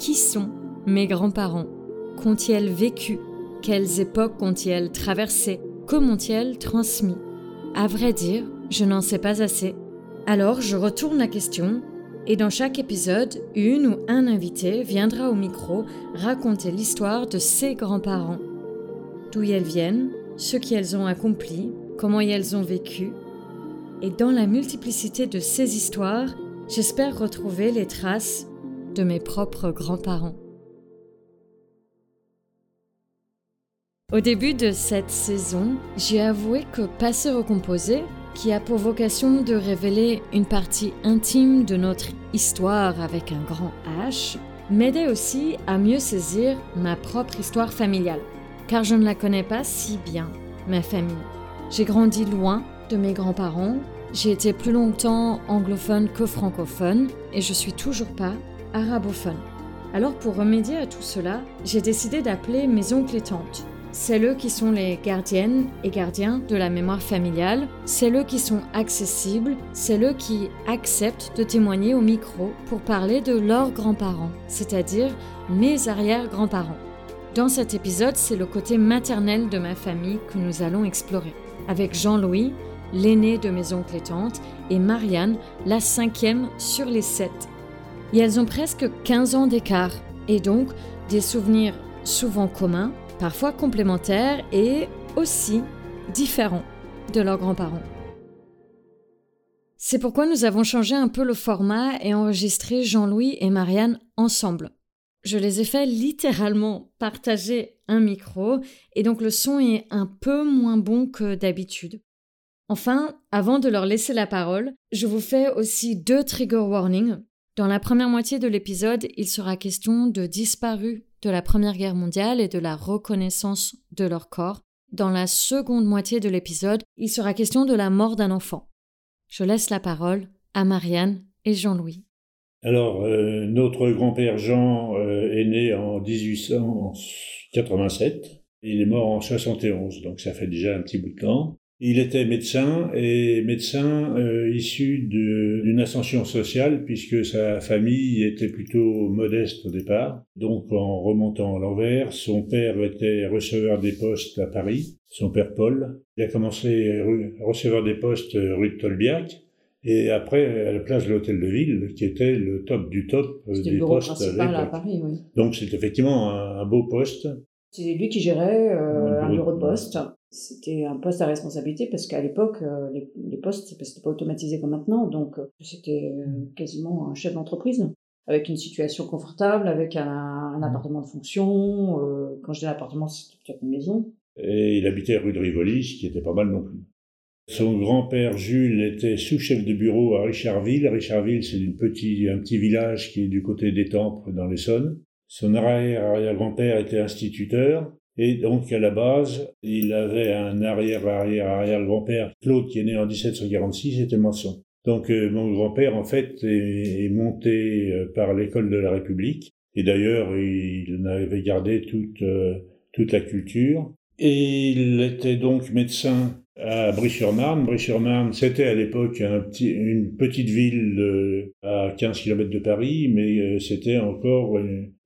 Qui sont mes grands-parents Qu'ont-ils vécu Quelles époques ont-ils traversées Comment ont-ils transmis À vrai dire, je n'en sais pas assez. Alors je retourne la question et dans chaque épisode, une ou un invité viendra au micro raconter l'histoire de ses grands-parents. D'où elles viennent, ce qu'elles ont accompli, comment elles ont vécu. Et dans la multiplicité de ces histoires, j'espère retrouver les traces de mes propres grands-parents. Au début de cette saison, j'ai avoué que Passer recomposé, qui a pour vocation de révéler une partie intime de notre histoire avec un grand H, m'aidait aussi à mieux saisir ma propre histoire familiale, car je ne la connais pas si bien, ma famille. J'ai grandi loin de mes grands-parents, j'ai été plus longtemps anglophone que francophone, et je suis toujours pas arabophone. Alors pour remédier à tout cela, j'ai décidé d'appeler mes oncles et tantes. C'est eux qui sont les gardiennes et gardiens de la mémoire familiale, c'est eux qui sont accessibles, c'est eux qui acceptent de témoigner au micro pour parler de leurs grands-parents, c'est-à-dire mes arrière-grands-parents. Dans cet épisode, c'est le côté maternel de ma famille que nous allons explorer, avec Jean-Louis, l'aîné de mes oncles et tantes, et Marianne, la cinquième sur les sept. Et elles ont presque 15 ans d'écart, et donc des souvenirs souvent communs, parfois complémentaires et aussi différents de leurs grands-parents. C'est pourquoi nous avons changé un peu le format et enregistré Jean-Louis et Marianne ensemble. Je les ai fait littéralement partager un micro et donc le son est un peu moins bon que d'habitude. Enfin, avant de leur laisser la parole, je vous fais aussi deux trigger warnings. Dans la première moitié de l'épisode, il sera question de disparus de la Première Guerre mondiale et de la reconnaissance de leur corps. Dans la seconde moitié de l'épisode, il sera question de la mort d'un enfant. Je laisse la parole à Marianne et Jean-Louis. Alors, euh, notre grand-père Jean euh, est né en 1887. Il est mort en 71, donc ça fait déjà un petit bout de temps. Il était médecin et médecin euh, issu d'une ascension sociale puisque sa famille était plutôt modeste au départ. Donc en remontant à l'envers, son père était receveur des postes à Paris, son père Paul. Il a commencé receveur des postes rue de Tolbiac et après à la place de l'hôtel de ville qui était le top du top des postes à, Paris. Oui. Donc c'est effectivement un, beau poste. C'est lui qui gérait euh, un bureau de poste. C'était un poste à responsabilité parce qu'à l'époque, euh, les, les, postes, c'était pas automatisé comme maintenant, donc euh, c'était mm. quasiment un chef d'entreprise avec une situation confortable, avec un, un mm. appartement de fonction. quand je dis appartement, c'était peut-être une maison. Et il habitait rue de Rivoli, ce qui était pas mal non plus. Son grand-père Jules était sous-chef de bureau à Richardville. Richardville, c'est un petit, un petit village qui est du côté d'Étampes, dans l'Essonne. Son arrière-arrière-grand-père était instituteur. Et donc, à la base, il avait un arrière-arrière-arrière-grand-père, Claude, qui est né en 1746, était maçon. Donc, euh, mon grand-père, en fait, est, monté euh, par l'école de la République. Et d'ailleurs, il avait gardé toute, euh, toute la culture. Et il était donc médecin à Brie-sur-Marne. Brie-sur-Marne, c'était à l'époque un petit, une petite ville à 15 km de Paris, mais euh, c'était encore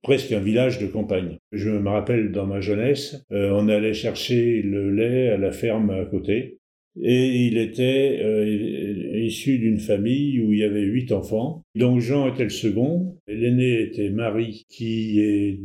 presque un village de campagne. Je me rappelle dans ma jeunesse, euh, on allait chercher le lait à la ferme à côté. Et il était euh, issu d'une famille où il y avait huit enfants. Donc Jean était le second. L'aîné était Marie, qui est,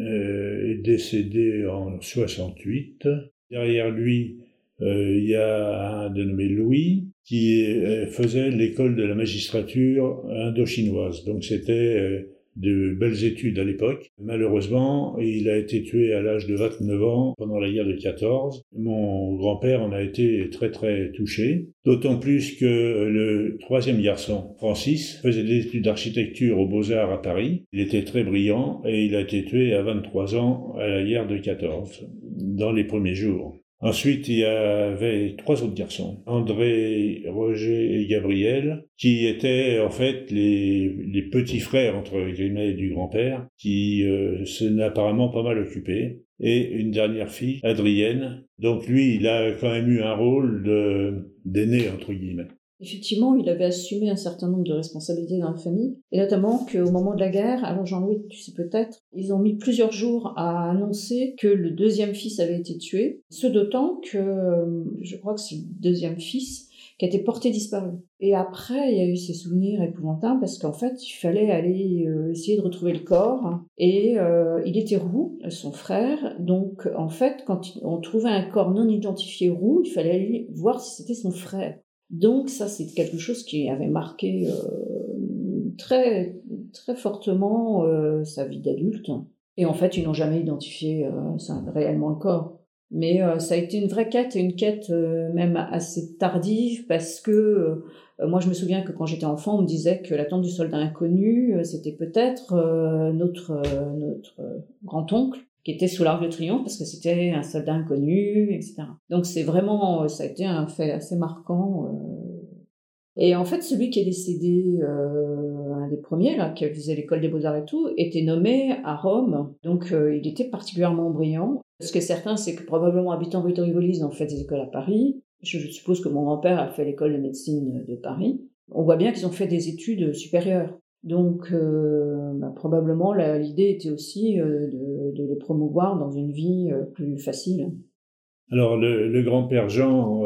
est décédée en 68. Derrière lui, euh, il y a un dénommé Louis qui euh, faisait l'école de la magistrature indo-chinoise. Donc c'était euh, de belles études à l'époque. Malheureusement, il a été tué à l'âge de 29 ans pendant la guerre de 14. Mon grand-père en a été très très touché. D'autant plus que le troisième garçon, Francis, faisait des études d'architecture aux Beaux-Arts à Paris. Il était très brillant et il a été tué à 23 ans à la guerre de 14, dans les premiers jours. Ensuite, il y avait trois autres garçons, André, Roger et Gabriel, qui étaient en fait les, les petits frères, entre guillemets, du grand-père, qui euh, s'en apparemment pas mal occupé. Et une dernière fille, Adrienne. Donc lui, il a quand même eu un rôle d'aîné, entre guillemets. Effectivement, il avait assumé un certain nombre de responsabilités dans la famille, et notamment qu'au moment de la guerre, alors Jean-Louis, tu sais peut-être, ils ont mis plusieurs jours à annoncer que le deuxième fils avait été tué, ce d'autant que euh, je crois que c'est le deuxième fils qui a été porté disparu. Et après, il y a eu ces souvenirs épouvantables parce qu'en fait, il fallait aller euh, essayer de retrouver le corps. Et euh, il était roux, son frère. Donc, en fait, quand on trouvait un corps non identifié roux, il fallait aller voir si c'était son frère. Donc ça, c'est quelque chose qui avait marqué euh, très, très fortement euh, sa vie d'adulte. Et en fait, ils n'ont jamais identifié euh, réellement le corps. Mais ça a été une vraie quête, une quête même assez tardive, parce que moi, je me souviens que quand j'étais enfant, on me disait que la tente du soldat inconnu, c'était peut-être notre, notre grand-oncle qui était sous l'arc de triomphe parce que c'était un soldat inconnu, etc. Donc c'est vraiment, ça a été un fait assez marquant. Euh. Et en fait, celui qui est décédé, euh, un des premiers, là, qui faisait l'école des beaux-arts et tout, était nommé à Rome. Donc euh, il était particulièrement brillant. Ce que certains, c'est que probablement habitant Victor Rivolis ont fait des écoles à Paris. Je, suppose que mon grand-père a fait l'école de médecine de Paris. On voit bien qu'ils ont fait des études supérieures. Donc, euh, bah, probablement, l'idée était aussi euh, de, les promouvoir dans une vie euh, plus facile. Alors, le, grand-père Jean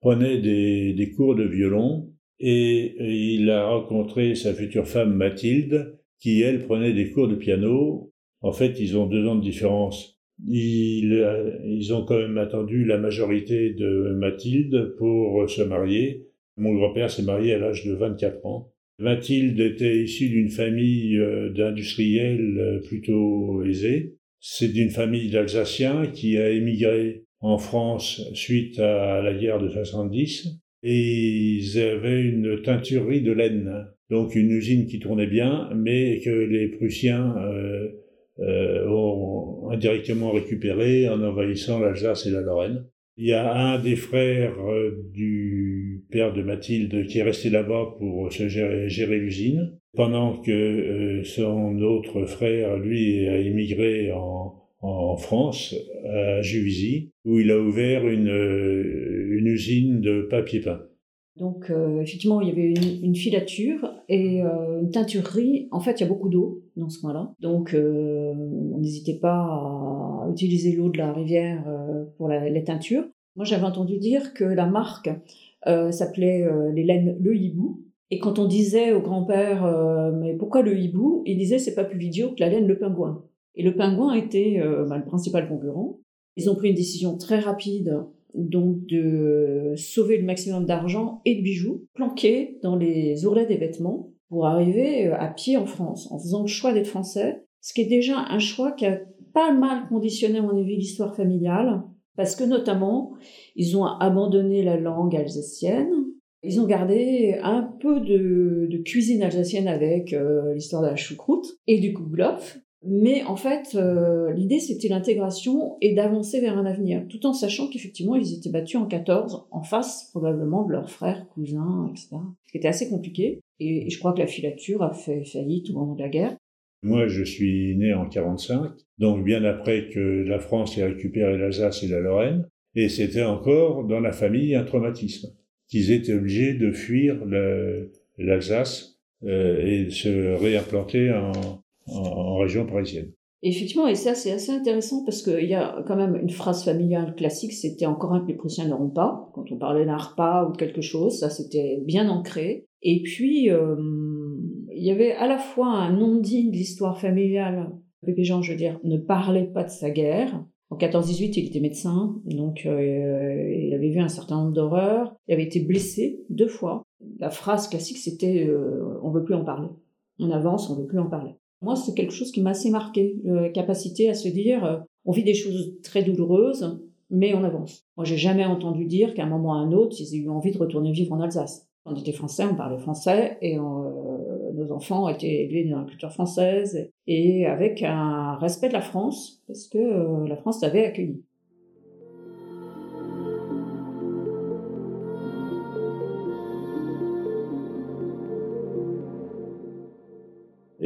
prenait des, cours de violon et, il a rencontré sa future femme Mathilde, qui, elle, prenait des cours de piano. En fait, ils ont deux ans de différence. Ils, ils ont quand même attendu la majorité de Mathilde pour se marier. Mon grand-père s'est marié à l'âge de 24 ans. Mathilde était issue d'une famille euh, d'industriels euh, plutôt aisés? C'est d'une famille d'Alsaciens qui a émigré en France suite à la guerre de 70 et ils avaient une teinturerie de laine, donc une usine qui tournait bien, mais que les Prussiens euh, ont indirectement récupéré en envahissant l'Alsace et la Lorraine. Il y a un des frères du père de Mathilde qui est resté là-bas pour se gérer, l'usine, pendant que euh, son autre frère, lui, a immigré en, France, à Juvisy, où il a ouvert une, euh, une usine de papier peint. Donc effectivement, il y avait une, filature et une teinturerie. En fait, il y a beaucoup d'eau dans ce coin-là. Donc on n'hésitait pas à utiliser l'eau de la rivière pour les teintures. Moi, j'avais entendu dire que la marque euh, s'appelait euh, les laines Le Hibou. Et quand on disait au grand-père, euh, mais pourquoi le hibou? Il disait, c'est pas plus idiot que la laine Le Pingouin. Et le Pingouin était bah, le principal concurrent. Ils ont pris une décision très rapide, donc de sauver le maximum d'argent et de bijoux planqués dans les ourlets des vêtements pour arriver à pied en France, en faisant le choix d'être français, ce qui est déjà un choix qui a pas mal conditionné, à mon avis, l'histoire familiale, parce que notamment, ils ont abandonné la langue alsacienne, ils ont gardé un peu de, cuisine alsacienne avec euh, l'histoire de la choucroute et du kouglof, mais en fait, euh, l'idée c'était l'intégration et d'avancer vers un avenir, tout en sachant qu'effectivement ils étaient battus en 14, en face probablement de leurs frères, cousins, etc. Ce qui était assez compliqué. Et, je crois que la filature a fait faillite au moment de la guerre. Moi, je suis né en 45, donc bien après que la France ait récupéré l'Alsace et la Lorraine, et c'était encore dans la famille un traumatisme, qu'ils étaient obligés de fuir l'Alsace euh, et se réimplanter en, région parisienne. Effectivement, et ça c'est assez intéressant parce qu'il y a quand même une phrase familiale classique, c'était encore un que les Prussiens n'auront pas, quand on parlait d'un repas ou de quelque chose, ça c'était bien ancré. Et puis, euh, y avait à la fois un non-dit de l'histoire familiale. Pépé Jean, je veux dire, ne parlait pas de sa guerre. En 14-18, il était médecin, donc euh, il avait vu un certain nombre d'horreurs. Il avait été blessé deux fois. La phrase classique, c'était euh, on veut plus en parler. On avance, on veut plus en parler. Moi, c'est quelque chose qui m'a assez marqué, la capacité à se dire euh, on vit des choses très douloureuses, mais on avance. Moi, j'ai jamais entendu dire qu'à un moment ou à un autre, ils aient eu envie de retourner vivre en Alsace. On était français, on parlait français, et nos enfants ont été élevés dans la culture française et avec un respect de la France, parce que euh, la France l'avait accueilli.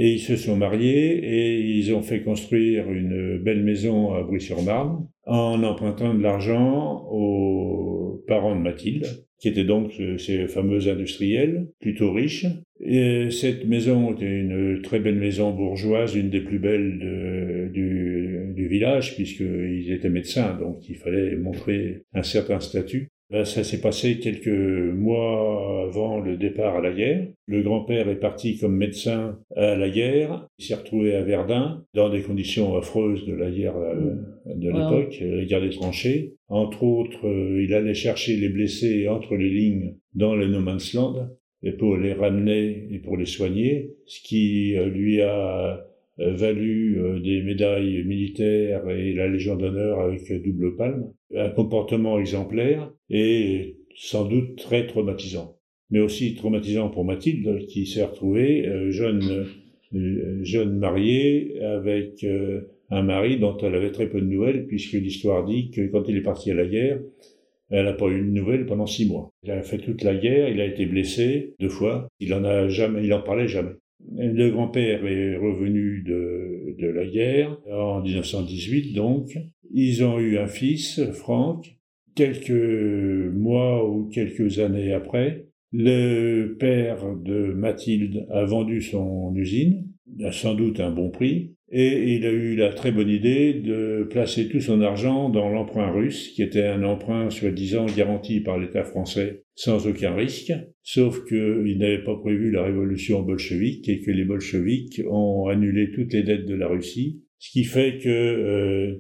Et ils se sont mariés et ils ont fait construire une belle maison à Brie-sur-Marne en empruntant de l'argent aux parents de Mathilde qui étaient donc ces fameux industriels, plutôt riches. Et cette maison était une très belle maison bourgeoise, une des plus belles du, du village, puisqu'ils étaient médecins, donc il fallait montrer un certain statut. Ben, ça s'est passé quelques mois avant le départ à la guerre. Le grand-père est parti comme médecin à la guerre. Il s'est retrouvé à Verdun dans des conditions affreuses de la guerre euh, de l'époque, la guerre des tranchées. Entre autres, euh, il allait chercher les blessés entre les lignes dans le no man's land et pour les ramener et pour les soigner, ce qui euh, lui a valu des médailles militaires et la Légion d'honneur avec double palme un comportement exemplaire et sans doute très traumatisant. Mais aussi traumatisant pour Mathilde, qui s'est retrouvée euh, jeune, euh, jeune mariée avec euh, un mari dont elle avait très peu de nouvelles, puisque l'histoire dit que quand il est parti à la guerre, elle n'a pas eu de nouvelles pendant six mois. Il a fait toute la guerre, il a été blessé deux fois, il en a jamais, il en parlait jamais. Le grand-père est revenu de, la guerre en 1918 donc, ils ont eu un fils, Franck. Quelques mois ou quelques années après, le père de Mathilde a vendu son usine, à sans doute un bon prix, et il a eu la très bonne idée de placer tout son argent dans l'emprunt russe, qui était un emprunt soi-disant garanti par l'État français sans aucun risque, sauf qu'il n'avait pas prévu la révolution bolchevique et que les bolcheviques ont annulé toutes les dettes de la Russie, ce qui fait que euh,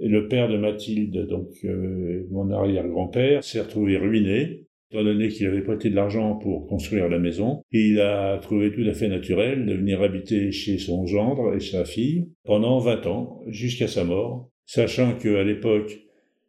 le père de Mathilde, donc euh, mon arrière-grand-père, s'est retrouvé ruiné, étant donné qu'il avait prêté de l'argent pour construire la maison. Il a trouvé tout à fait naturel de venir habiter chez son gendre et sa fille pendant 20 ans, jusqu'à sa mort, sachant qu'à l'époque,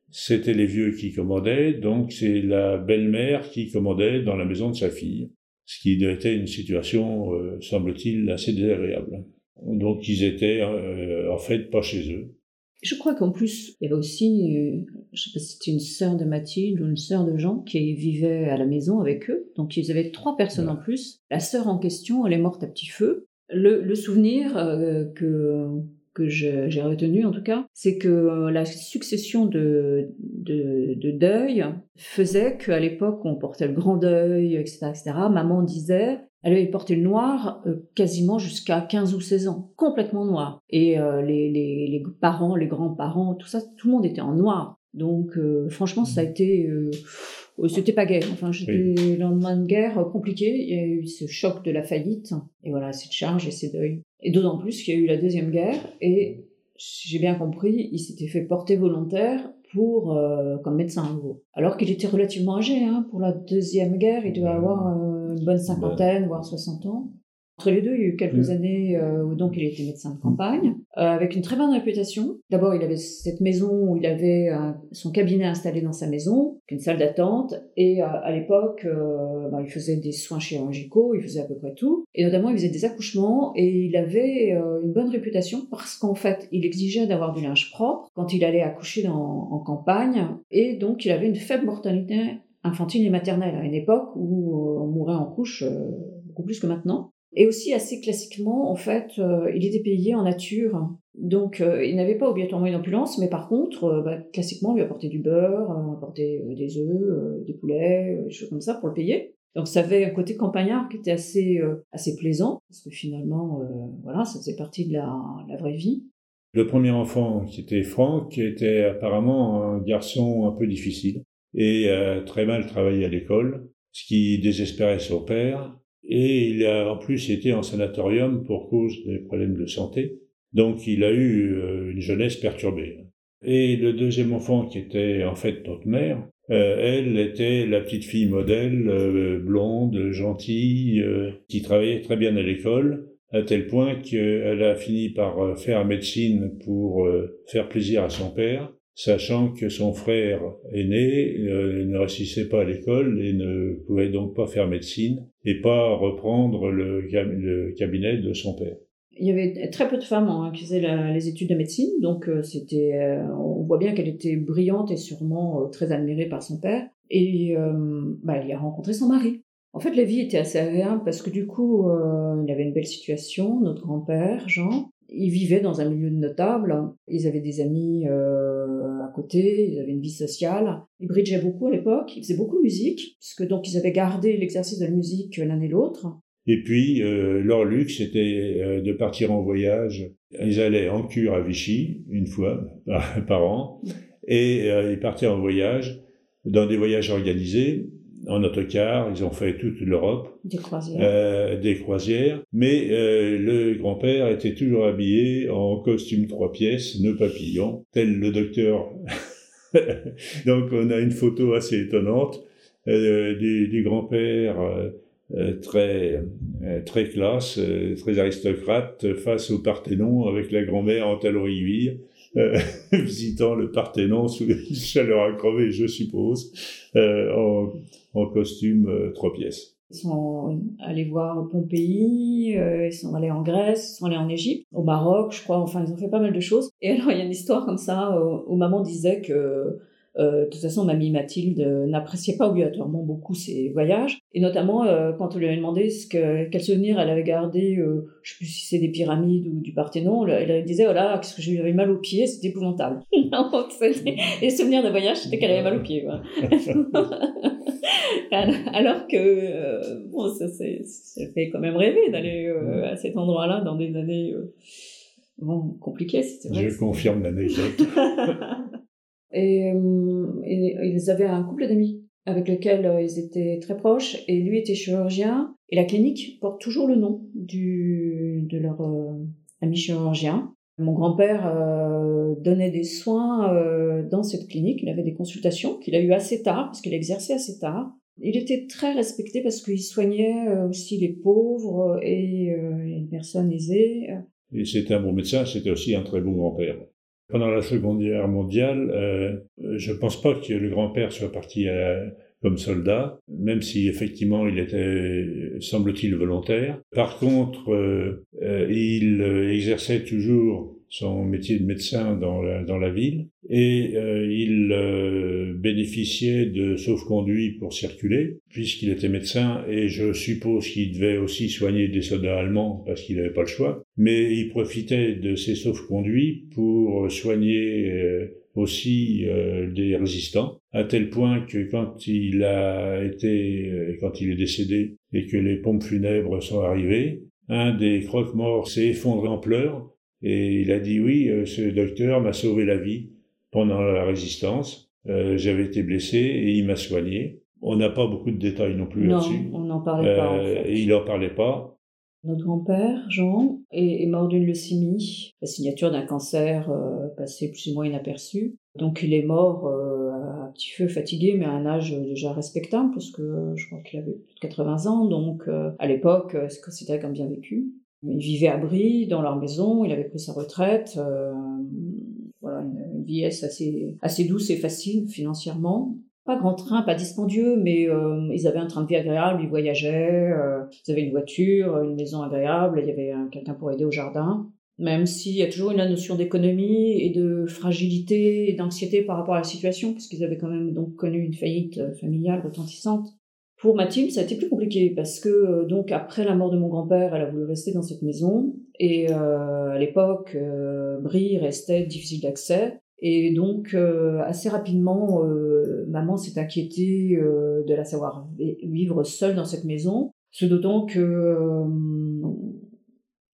c'était les vieux qui commandaient, donc c'est la belle-mère qui commandait dans la maison de sa fille, ce qui était une situation, euh, semble-t-il, assez désagréable. Donc ils étaient euh, en fait pas chez eux. Je crois qu'en plus, il y avait aussi, euh, je sais pas si c'était une sœur de Mathilde ou une sœur de Jean qui vivait à la maison avec eux. Donc ils avaient trois personnes en plus. La sœur en question, elle est morte à petit feu. Le, souvenir euh, que que j'ai retenu en tout cas, c'est que euh, la succession de, de, de deuil faisait qu'à l'époque on portait le grand deuil, etc., etc. Maman disait elle avait porté le noir euh, quasiment jusqu'à 15 ou 16 ans, complètement noir. Et euh, les, les, les, parents, les grands-parents, tout ça, tout le monde était en noir. Donc franchement, ça a été... c'était pas gay. Enfin, j'étais le lendemain de guerre compliqué. Il y a eu ce choc de la faillite. Et voilà, cette charge et ces deuils. Et d'autant plus qu'il y a eu la Deuxième Guerre. Et j'ai bien compris, il s'était fait porter volontaire pour comme médecin nouveau. Alors qu'il était relativement âgé hein, pour la Deuxième Guerre. Il devait avoir une bonne cinquantaine, voire 60 ans. Entre les deux, il y a eu quelques mm. années euh, où donc il était médecin de campagne, euh, avec une très bonne réputation. D'abord, il avait cette maison où il avait son cabinet installé dans sa maison, une salle d'attente, et euh, à l'époque, bah, il faisait des soins chirurgicaux, il faisait à peu près tout, et notamment il faisait des accouchements, et il avait une bonne réputation parce qu'en fait, il exigeait d'avoir du linge propre quand il allait accoucher en campagne, et donc il avait une faible mortalité infantile et maternelle à une époque où euh, on mourait en couche euh, beaucoup plus que maintenant. Et aussi assez classiquement, en fait, euh, il était payé en nature. Donc, il n'avait pas obligatoirement une ambulance, mais par contre, bah, classiquement, on lui apportait du beurre, on apportait des œufs, des poulets, des choses comme ça pour le payer. Donc, ça avait un côté campagnard qui était assez, assez plaisant, parce que finalement, voilà, ça faisait partie de la, la vraie vie. Le premier enfant, qui était Franck, était apparemment un garçon un peu difficile et très mal travaillé à l'école, ce qui désespérait son père. Et il a en plus été en sanatorium pour cause des problèmes de santé. Donc il a eu euh, une jeunesse perturbée. Et le deuxième enfant, qui était en fait notre mère, euh, elle était la petite fille modèle, euh, blonde, gentille, qui travaillait très bien à l'école, à tel point qu'elle a fini par faire médecine pour faire plaisir à son père, sachant que son frère aîné euh, ne réussissait pas à l'école et ne pouvait donc pas faire médecine et pas reprendre le, cabinet de son père. Il y avait très peu de femmes hein, qui faisaient les études de médecine, donc euh, c'était, euh, on voit bien qu'elle était brillante et sûrement très admirée par son père. Et bah, elle y a rencontré son mari. En fait, la vie était assez agréable parce que du coup, il avait une belle situation, notre grand-père, Jean, Ils vivaient dans un milieu de notables, ils avaient des amis euh, à côté, ils avaient une vie sociale. Ils bridgeaient beaucoup à l'époque, ils faisaient beaucoup de musique, puisque donc ils avaient gardé l'exercice de la musique l'un et l'autre. Et puis, euh, leur luxe, c'était euh, de partir en voyage. Ils allaient en cure à Vichy, une fois par, an, et euh, ils partaient en voyage, dans des voyages organisés, en autocar, ils ont fait toute l'Europe. Des croisières. Euh, des croisières. Mais euh, le grand-père était toujours habillé en costume trois pièces, nœud papillon, tel le docteur. Donc on a une photo assez étonnante euh, du, du grand-père euh, très très classe, très aristocrate, face au Parthénon avec la grand-mère en talons euh, visitant le Parthénon sous une chaleur à crever, je suppose, euh, en, en, costume euh, trois pièces. Ils sont allés voir Pompéi, ils sont allés en Grèce, ils sont allés en Égypte, au Maroc, je crois. Enfin, ils ont fait pas mal de choses. Et alors, il y a une histoire comme ça où maman disait que euh, de toute façon, mamie Mathilde euh, n'appréciait pas obligatoirement beaucoup ses voyages, et notamment euh, quand on lui avait demandé ce que, quel souvenir elle avait gardé, euh, je sais plus si c'est des pyramides ou du Parthénon, elle, disait voilà, oh qu'est-ce que j'avais mal aux pieds, c'était épouvantable. les souvenirs de voyage, c'était qu'elle avait mal aux pieds. Alors que bon, ça, ça, fait quand même rêver d'aller à cet endroit-là dans des années bon, compliquées. Vrai Je confirme l'anecdote. Et, euh, ils avaient un couple d'amis avec lequel euh, ils étaient très proches, et lui était chirurgien, et la clinique porte toujours le nom du, de leur euh, ami chirurgien. Mon grand-père donnait des soins dans cette clinique, il avait des consultations qu'il a eues assez tard, parce qu'il exerçait assez tard. Il était très respecté parce qu'il soignait aussi les pauvres et les personnes aisées. Et c'était un bon médecin, c'était aussi un très bon grand-père. Pendant la Seconde Guerre mondiale, euh, je ne pense pas que le grand-père soit parti euh, comme soldat, même si effectivement il était, semble-t-il, volontaire. Par contre, euh, il exerçait toujours son métier de médecin dans la, dans la ville. Et euh, il euh, bénéficiait de sauf-conduit pour circuler puisqu'il était médecin. Et je suppose qu'il devait aussi soigner des soldats allemands parce qu'il n'avait pas le choix. Mais il profitait de ces sauf-conduits pour soigner euh, aussi des résistants. À tel point que quand il a été quand il est décédé et que les pompes funèbres sont arrivées un des croque-morts s'est effondré en pleurs et il a dit oui, euh, ce docteur m'a sauvé la vie pendant la résistance. Euh, J'avais été blessé et il m'a soigné. On n'a pas beaucoup de détails non plus là-dessus. Non, on n'en parlait pas. En euh, fait. Et il n'en parlait pas. Notre grand-père, Jean, est, mort d'une leucémie, la signature d'un cancer euh, passé plus ou moins inaperçu. Donc il est mort à petit feu, fatigué, mais à un âge déjà respectable, parce que je crois qu'il avait plus de 80 ans. Donc à l'époque, c'était comme bien vécu? Il vivait à Brie, dans leur maison, il avait pris sa retraite. Euh, voilà, une, une assez, assez douce et facile financièrement. Pas grand train, pas dispendieux, mais euh, ils avaient un train de vie agréable, ils voyageaient, euh, ils avaient une voiture, une maison agréable, il y avait quelqu'un pour aider au jardin. Même s'il y a toujours une notion d'économie et de fragilité et d'anxiété par rapport à la situation, puisqu'ils avaient quand même donc connu une faillite familiale retentissante. Pour Mathilde, ça a été plus compliqué parce que euh, donc après la mort de mon grand-père, elle a voulu rester dans cette maison et euh, à l'époque, euh, Brie restait difficile d'accès et donc euh, assez rapidement, maman s'est inquiétée de la savoir vivre seule dans cette maison, ce d'autant que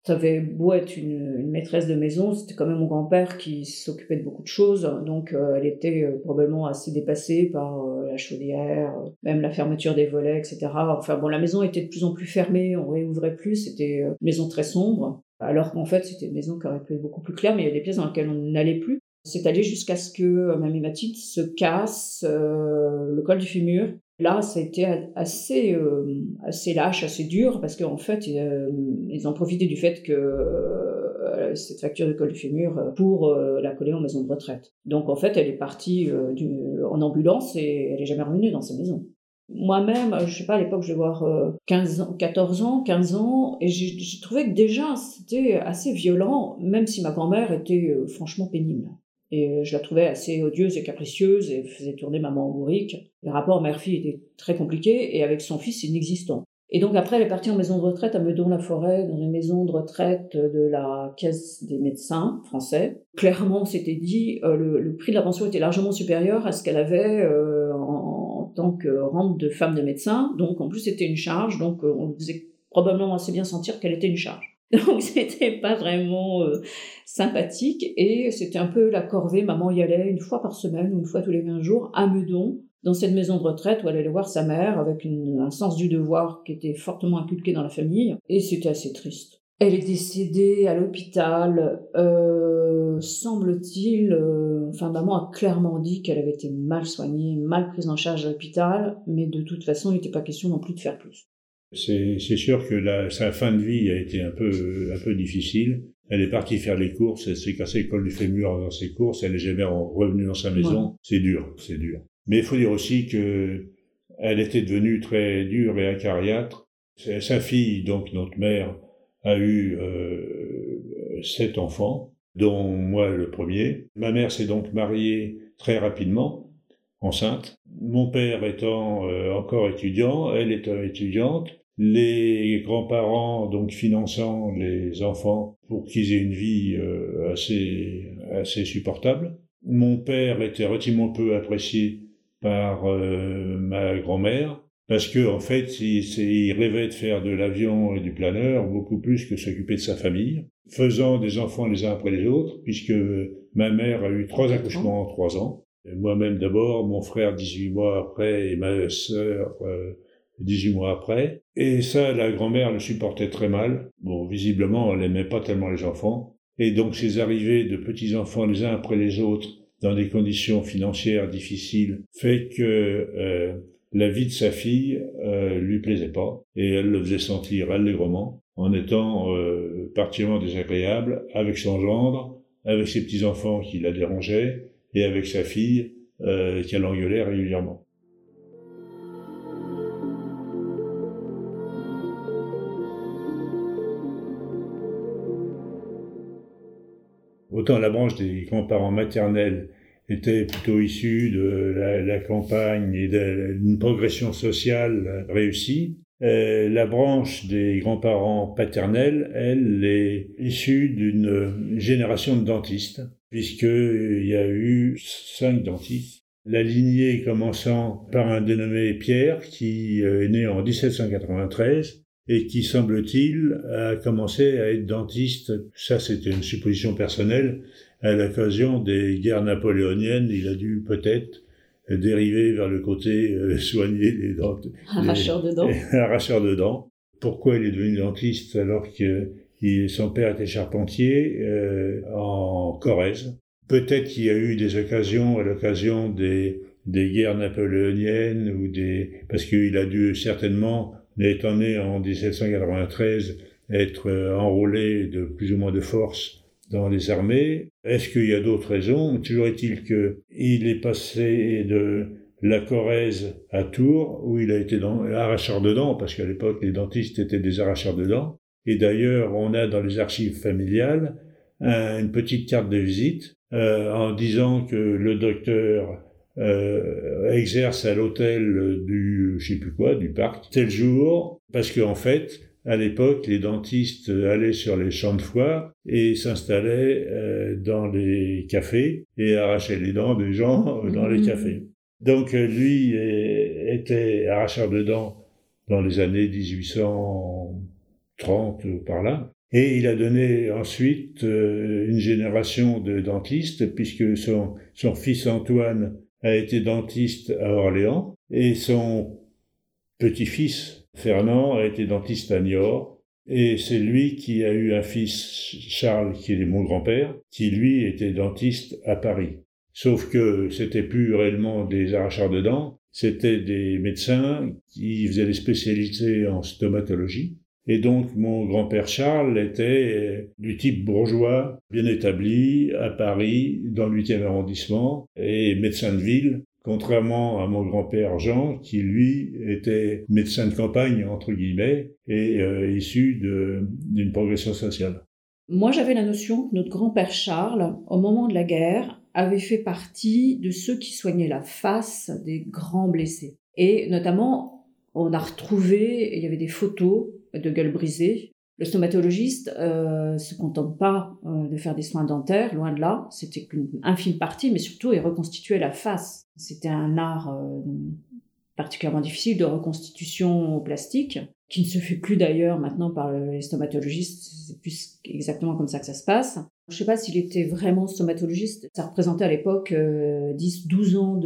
ça avait beau être une, une maîtresse de maison, c'était quand même mon grand-père qui s'occupait de beaucoup de choses, donc euh, elle était euh, probablement assez dépassée par euh, la chaudière, même la fermeture des volets, etc. Enfin bon, la maison était de plus en plus fermée, on réouvrait plus, c'était une maison très sombre, alors qu'en fait c'était une maison qui aurait pu être beaucoup plus claire, mais il y a des pièces dans lesquelles on n'allait plus. C'est allé jusqu'à ce que Mamie Mathilde se casse le col du fémur Là, ça a été assez, euh, assez lâche, assez dur, parce qu'en fait, euh, ils ont profité du fait que euh, cette facture de col du fémur pour la coller en maison de retraite. Donc, en fait, elle est partie en ambulance et elle est jamais revenue dans sa maison. Moi-même, je sais pas, à l'époque, je vais voir 15 ans, 14 ans, 15 ans, et j'ai trouvé que déjà, c'était assez violent, même si ma grand-mère était franchement pénible. Et euh, je la trouvais assez odieuse et capricieuse et faisait tourner maman en bourrique. Le rapport mère-fille était très compliqué et avec son fils inexistant. Et donc après, elle est partie en maison de retraite à Meudon-la-Forêt, dans une maison de retraite de la Caisse des médecins français. Clairement, on s'était dit, euh, le, prix de la pension était largement supérieur à ce qu'elle avait euh, en, tant que rente de femme de médecin. Donc en plus, c'était une charge, donc on faisait probablement assez bien sentir qu'elle était une charge. Donc c'était pas vraiment sympathique et c'était un peu la corvée. Maman y allait une fois par semaine ou une fois tous les 20 jours à Meudon dans cette maison de retraite où elle allait voir sa mère avec un sens du devoir qui était fortement inculqué dans la famille. Et c'était assez triste. Elle est décédée à l'hôpital, euh, semble-t-il. Euh, enfin, maman a clairement dit qu'elle avait été mal soignée, mal prise en charge à l'hôpital, mais de toute façon, il n'était pas question non plus de faire plus. C'est sûr que la, sa fin de vie a été un peu, un peu difficile. Elle est partie faire les courses, elle s'est cassée le col du fémur dans ses courses, elle est jamais revenue dans sa maison. C'est dur, c'est dur. Mais il faut dire aussi que elle était devenue très dure et acariâtre. Sa fille, donc notre mère, a eu euh, sept enfants, dont moi le premier. Ma mère s'est donc mariée très rapidement, enceinte. Mon père étant euh, encore étudiant, elle étant étudiante, les grands-parents donc finançant les enfants pour qu'ils aient une vie euh, assez assez supportable. Mon père était relativement peu apprécié par euh, ma grand-mère, parce que en fait, il, rêvait de faire de l'avion et du planeur beaucoup plus que s'occuper de sa famille, faisant des enfants les uns après les autres, puisque ma mère a eu trois accouchements en trois ans. Moi-même d'abord, mon frère 18 mois après et ma sœur 18 euh, mois après. Et ça, la grand-mère le supportait très mal. Bon, visiblement, elle n'aimait pas tellement les enfants. Et donc, ces arrivées de petits-enfants les uns après les autres, dans des conditions financières difficiles fait que euh, la vie de sa fille euh, lui plaisait pas et elle le faisait sentir allègrement en étant euh, particulièrement désagréable avec son gendre, avec ses petits-enfants qui la dérangeaient et avec sa fille euh, qui l'engueulait régulièrement. Autant la branche des grands-parents maternels était plutôt issue de la, campagne et d'une progression sociale réussie. Euh, la branche des grands-parents paternels, elle, est issue d'une génération de dentistes, puisqu'il y a eu cinq dentistes. La lignée commençant par un dénommé Pierre, qui euh, est né en 1793, et qui, semble-t-il, a commencé à être dentiste, ça c'était une supposition personnelle, à l'occasion des guerres napoléoniennes, il a dû peut-être dériver vers le côté euh, soigner les dents. Arracheur de dents. Arracheur de dents. Pourquoi il est devenu dentiste alors que son père était charpentier euh, en Corrèze? Peut-être qu'il y a eu des occasions à l'occasion des, des guerres napoléoniennes ou des parce qu'il a dû certainement étant né en 1793, être euh, enrôlé de plus ou moins de force dans les armées. Est-ce qu'il y a d'autres raisons Toujours est-il qu'il est passé de la Corrèze à Tours, où il a été arracheur de dents, parce qu'à l'époque, les dentistes étaient des arracheurs de dents. Et d'ailleurs, on a dans les archives familiales une petite carte de visite euh, en disant que le docteur euh, exerce à l'hôtel du, je sais plus quoi, du parc, tel jour, parce qu'en en fait, à l'époque, les dentistes allaient sur les champs de foire et s'installaient euh, dans les cafés et arrachaient les dents des gens dans les mmh. cafés. Donc euh, lui était arracheur de dents dans les années 1830 par là. Et il a donné ensuite une génération de dentistes, puisque son, son fils Antoine a été dentiste à Orléans et son petit-fils Fernand a été dentiste à Niort et c'est lui qui a eu un fils, Charles, qui est mon grand-père, qui lui était dentiste à Paris. Sauf que c'était plus réellement des arracheurs de dents, c'était des médecins qui faisaient des spécialités en stomatologie et donc mon grand-père Charles était euh, du type bourgeois, bien établi, à Paris, dans le 8e arrondissement, et médecin de ville, contrairement à mon grand-père Jean, qui lui était médecin de campagne, entre guillemets, et euh, issu d'une progression sociale. Moi j'avais la notion que notre grand-père Charles, au moment de la guerre, avait fait partie de ceux qui soignaient la face des grands blessés. Et notamment on a retrouvé, il y avait des photos de gueule brisée. Le stomatologiste euh, se contente pas euh, de faire des soins dentaires, loin de là. C'était qu'une infime partie, mais surtout il reconstituait la face. C'était un art euh, particulièrement difficile de reconstitution plastique, qui ne se fait plus d'ailleurs maintenant par les stomatologistes. C'est plus exactement comme ça que ça se passe. Je ne sais pas s'il était vraiment stomatologiste. Ça représentait à l'époque 10-12 euh, ans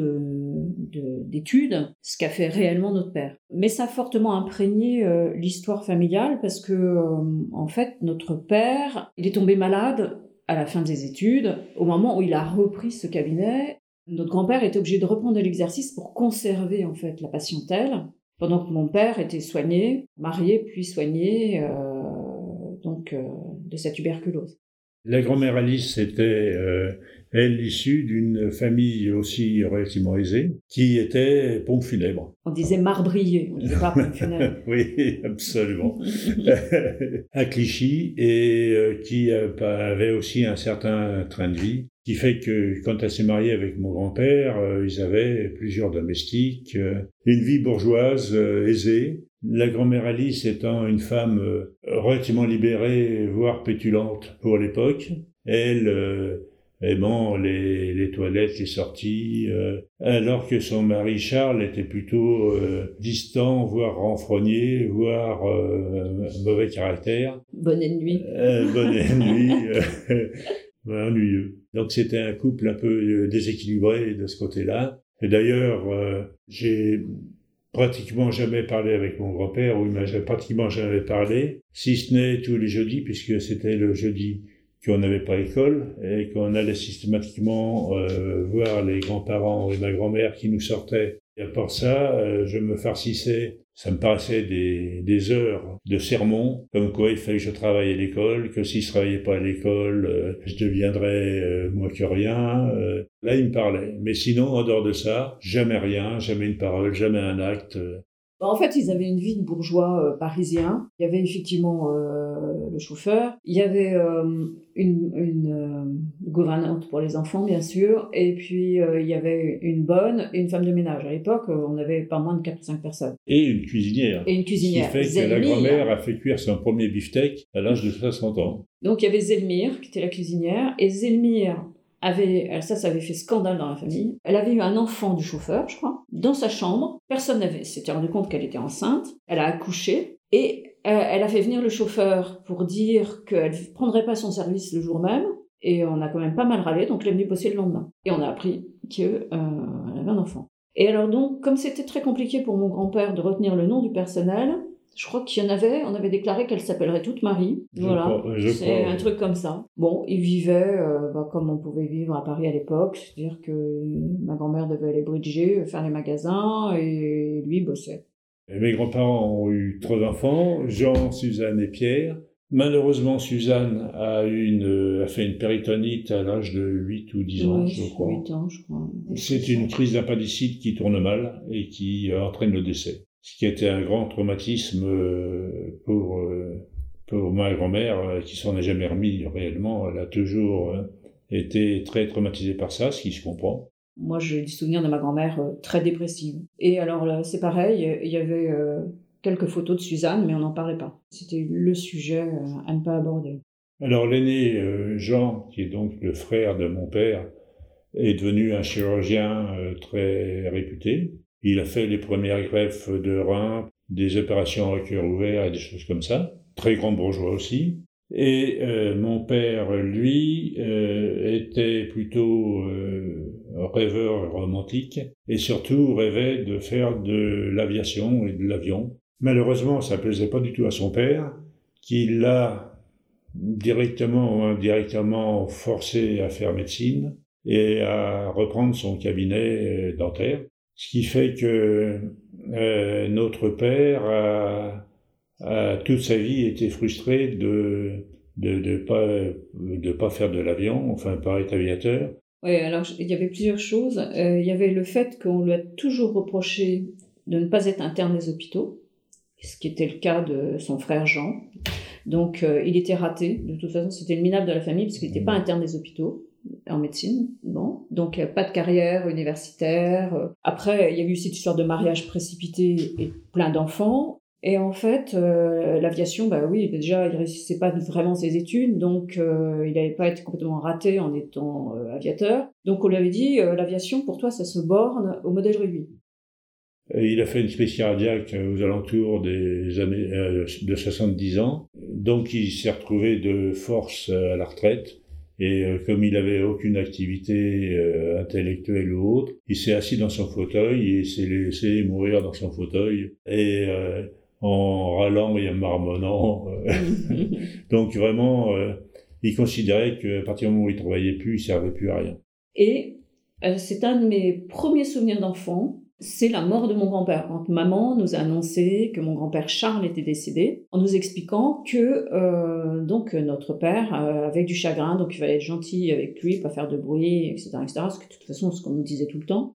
d'études, de, ce qu'a fait réellement notre père. Mais ça a fortement imprégné euh, l'histoire familiale parce que, euh, en fait, notre père, il est tombé malade à la fin des études. Au moment où il a repris ce cabinet, notre grand-père était obligé de reprendre l'exercice pour conserver, en fait, la patientèle, pendant que mon père était soigné, marié puis soigné, donc, de sa tuberculose. La grand-mère Alice était, euh, elle, issue d'une famille aussi relativement aisée, qui était pompe funèbre. On disait marbrier, on disait pas pompe funèbre. oui, absolument. à Clichy, et euh, qui euh, avait aussi un certain train de vie, qui fait que quand elle s'est mariée avec mon grand-père, ils avaient plusieurs domestiques, une vie bourgeoise aisée, la grand-mère Alice étant une femme euh, relativement libérée, voire pétulante pour l'époque, elle euh, aimant les, les, toilettes, les sorties, euh, alors que son mari Charles était plutôt distant, voire renfrogné, voire mauvais caractère. Bonne nuit. bonne nuit. ennuyeux. Donc c'était un couple un peu déséquilibré de ce côté-là. Et d'ailleurs, j'ai pratiquement jamais parlé avec mon grand-père, ou il m'a pratiquement jamais parlé, si ce n'est tous les jeudis, puisque c'était le jeudi qu'on n'avait pas école, et qu'on allait systématiquement euh, voir les grands-parents et ma grand-mère qui nous sortaient. Et à part ça, euh, je me farcissais ça me paraissait des, des, heures de sermon, comme quoi il fallait que je travaille à l'école, que si je travaillais pas à l'école, euh, je deviendrais euh, moins que rien. Euh. là, il me parlait. Mais sinon, en dehors de ça, jamais rien, jamais une parole, jamais un acte. Bah, en fait, ils avaient une vie de bourgeois euh, parisien. Il y avait effectivement euh, le chauffeur. Il y avait euh, une, une gouvernante pour les enfants, bien sûr. Et puis, il y avait une bonne et une femme de ménage. À l'époque, on avait pas moins de 4 ou 5 personnes. Et une cuisinière. Et une cuisinière. Ce qui fait que la grand-mère a fait cuire son premier beefsteak à l'âge de 60 ans. Donc, il y avait Zelmire, qui était la cuisinière. Et Zelmire avait, ça, ça avait fait scandale dans la famille. Elle avait eu un enfant du chauffeur, je crois, dans sa chambre. Personne n'avait s'était rendu compte qu'elle était enceinte. Elle a accouché et euh, elle a fait venir le chauffeur pour dire qu'elle ne prendrait pas son service le jour même. Et on a quand même pas mal râlé, donc elle est venue bosser le lendemain. Et on a appris qu'elle euh, avait un enfant. Et alors donc, comme c'était très compliqué pour mon grand-père de retenir le nom du personnel, je crois qu'il y en avait, on avait déclaré qu'elle s'appellerait toute Marie. voilà, c'est un truc comme ça. Bon, ils vivaient euh, bah, comme on pouvait vivre à Paris à l'époque, c'est-à-dire que ma grand-mère devait aller bridger, faire les magasins, et lui bossait. mes grands-parents ont eu trois enfants, Jean, Suzanne et Pierre. Malheureusement, Suzanne a, une, a fait une péritonite à l'âge de 8 ou 10 ans, je crois. 8 ans, je crois. C'est une crise d'appendicite qui tourne mal et qui entraîne le décès ce qui a été un grand traumatisme euh, pour, euh, pour ma grand-mère, euh, qui s'en est jamais remis réellement. Elle a toujours été très traumatisée par ça, ce qui se comprend. Moi, j'ai des souvenirs de ma grand-mère très dépressive. Et alors, c'est pareil, il y avait quelques photos de Suzanne, mais on n'en parlait pas. C'était le sujet à ne pas aborder. Alors, l'aîné Jean, qui est donc le frère de mon père, est devenu un chirurgien très réputé. Il a fait les premières greffes de rein, des opérations à cœur ouvert et des choses comme ça. Très grand bourgeois aussi. Et euh, mon père, lui, euh, était plutôt euh, rêveur romantique et surtout rêvait de faire de l'aviation et de l'avion. Malheureusement, ça plaisait pas du tout à son père, qui l'a directement ou indirectement forcé à faire médecine et à reprendre son cabinet dentaire. Ce qui fait que euh, notre père a, toute sa vie été frustré de de de pas de pas faire de l'avion, enfin pas être aviateur. Oui, alors il y avait plusieurs choses. Euh, il y avait le fait qu'on lui a toujours reproché de ne pas être interne des hôpitaux, ce qui était le cas de son frère Jean. Donc euh, il était raté. De toute façon, c'était le minable de la famille parce qu'il n'était pas mmh. interne des hôpitaux. En médecine. Bon, donc pas de carrière universitaire. Après, il y a eu cette histoire de mariage précipité et plein d'enfants. Et en fait, euh, l'aviation, bah oui, déjà, il réussissait pas vraiment ses études, donc euh, il n'allait pas être complètement raté en étant euh, aviateur. Donc on lui avait dit, l'aviation, pour toi, ça se borne au modèle Ruby. Il a fait une spéciale cardiaque aux alentours des années de 70 ans, donc il s'est retrouvé de force à la retraite. Et comme il avait aucune activité intellectuelle ou autre, il s'est assis dans son fauteuil et s'est laissé mourir dans son fauteuil. Et en râlant et en marmonnant. Euh. Donc vraiment, euh, il considérait qu'à partir du moment où il travaillait plus, il servait plus à rien. Et euh, c'est un de mes premiers souvenirs d'enfant. C'est la mort de mon grand-père. Quand maman nous a annoncé que mon grand-père Charles était décédé, en nous expliquant que donc notre père avait du chagrin, donc il fallait être gentil avec lui, pas faire de bruit, etc., etc. Ce que de toute façon, ce qu'on nous disait tout le temps.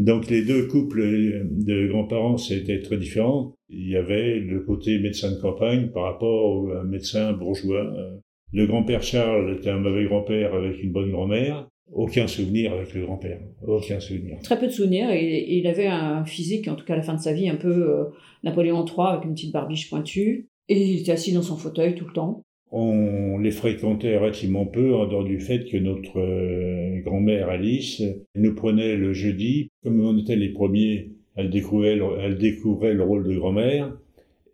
Donc les deux couples de grands-parents, c'était très différent. Il y avait le côté médecin de campagne par rapport au médecin bourgeois. Le grand-père Charles était un mauvais grand-père avec une bonne grand-mère. Aucun souvenir avec le grand-père. Aucun souvenir. Très peu de souvenirs. Et, il avait un physique, en tout cas à la fin de sa vie, un peu euh, Napoléon III avec une petite barbiche pointue. Et il était assis dans son fauteuil tout le temps. On les fréquentait relativement peu en dehors du fait que notre euh, grand-mère Alice nous prenait le jeudi, comme on était les premiers, elle découvrait le, rôle de grand-mère,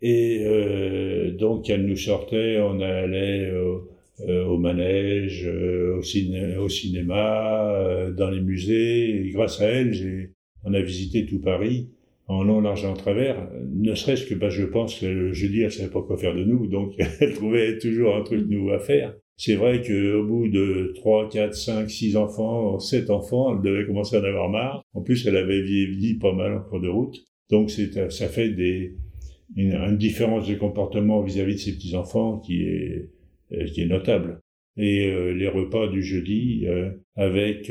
et euh, donc elle nous sortait, on allait euh, au manège, au, au, cinéma, dans les musées, grâce à elle, on a visité tout Paris en long, large et en travers, ne serait-ce que bah, je pense que le jeudi, elle savait pas quoi faire de nous, donc elle trouvait toujours un truc nouveau à faire. C'est vrai qu'au bout de 3, 4, 5, 6 enfants, 7 enfants, elle devait commencer à en avoir marre. En plus, elle avait vieilli pas mal en cours de route. Donc ça fait des, une, différence de comportement vis-à-vis de ses petits-enfants qui est, euh, qui est notable. Et euh, les repas du jeudi, euh, avec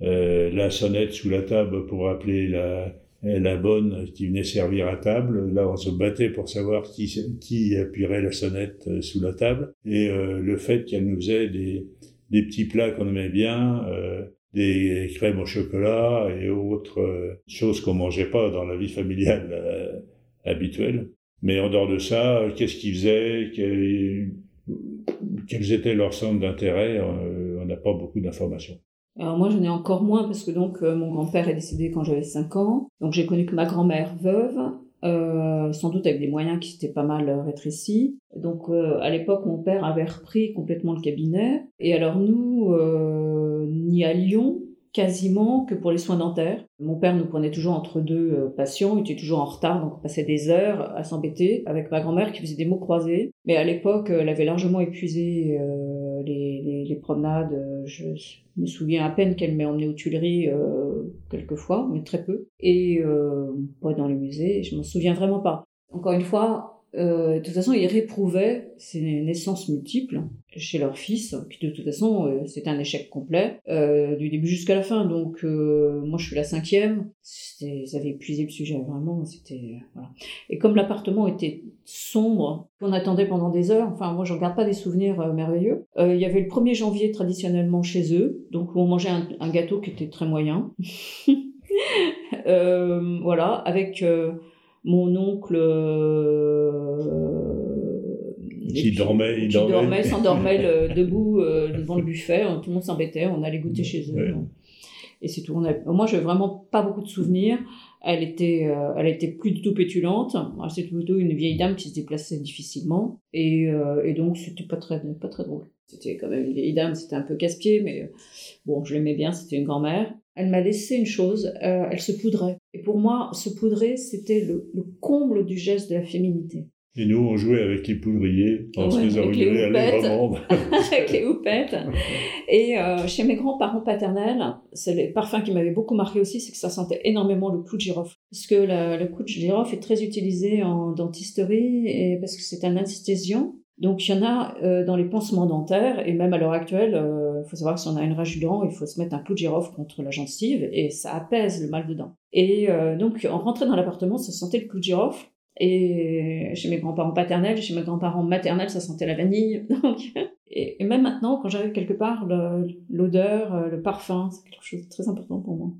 la sonnette sous la table pour appeler la, la bonne qui venait servir à table. Là, on se battait pour savoir qui, qui appuierait la sonnette euh, sous la table. Et euh, le fait qu'elle nous faisait des, des petits plats qu'on aimait bien, euh, des crèmes au chocolat et autres choses qu'on mangeait pas dans la vie familiale habituelle. Mais en dehors de ça, qu'est-ce qu'ils faisaient? Quels étaient leurs centres d'intérêt? On n'a pas beaucoup d'informations. Alors moi, j'en ai encore moins parce que donc euh, mon grand-père est décédé quand j'avais 5 ans. Donc j'ai connu que ma grand-mère veuve, euh, sans doute avec des moyens qui s'étaient pas mal rétrécis. Donc euh, à l'époque, mon père avait repris complètement le cabinet. Et alors nous n'y allions quasiment que pour les soins dentaires. Mon père nous prenait toujours entre deux patients, il était toujours en retard, donc on passait des heures à s'embêter avec ma grand-mère qui faisait des mots croisés. Mais à l'époque, elle avait largement épuisé les, promenades. Je me souviens à peine qu'elle m'ait emmené aux Tuileries euh, quelques fois, mais très peu. Et euh, pas dans les musées, je m'en souviens vraiment pas. Encore une fois, euh, de toute façon, ils réprouvaient ces naissances multiples chez leur fils, qui de toute façon, euh, c'était un échec complet, euh, du début jusqu'à la fin. Donc, euh, moi, je suis la cinquième. Ils avaient épuisé le sujet, vraiment. C'était voilà. Et comme l'appartement était sombre, qu'on attendait pendant des heures. Enfin, moi, je regarde pas des souvenirs merveilleux. il y avait le 1er janvier traditionnellement chez eux, donc on mangeait un, un gâteau qui était très moyen. voilà, avec mon oncle euh, qui dormait, il dormait, s'endormait debout euh, devant le buffet, tout le monde s'embêtait, on allait goûter chez eux. Et c'est tout. On a... Moi, j'ai vraiment pas beaucoup de souvenirs. Elle était, euh, elle était plus du tout pétulante. C'était plutôt une vieille dame qui se déplaçait difficilement. Et, et donc, c'était pas très, pas très drôle. C'était quand même une vieille dame, c'était un peu casse-pied, mais bon, je l'aimais bien, c'était une grand-mère elle m'a laissé une chose, euh, elle se poudrait. Et pour moi, se poudrer, c'était le, comble du geste de la féminité. Et nous, on jouait avec les poudriers, on se faisait allègrement. avec les houpettes. Et euh, chez mes grands-parents paternels, c'est le parfum qui m'avait beaucoup marqué aussi, c'est que ça sentait énormément le clou de girofle. Parce que le clou de girofle est très utilisé en dentisterie, et parce que c'est un anesthésiant. Donc il y en a euh, dans les pansements dentaires, et même à l'heure actuelle, il faut savoir que si on a une rage du dent, il faut se mettre un clou de girofle contre la gencive, et ça apaise le mal de dents. Et donc on rentrait dans l'appartement, ça sentait le clou de girofle, et chez mes grands-parents paternels, chez mes grands-parents maternels, ça sentait la vanille. et, même maintenant, quand j'arrive quelque part, l'odeur, le, parfum, c'est quelque chose de très important pour moi.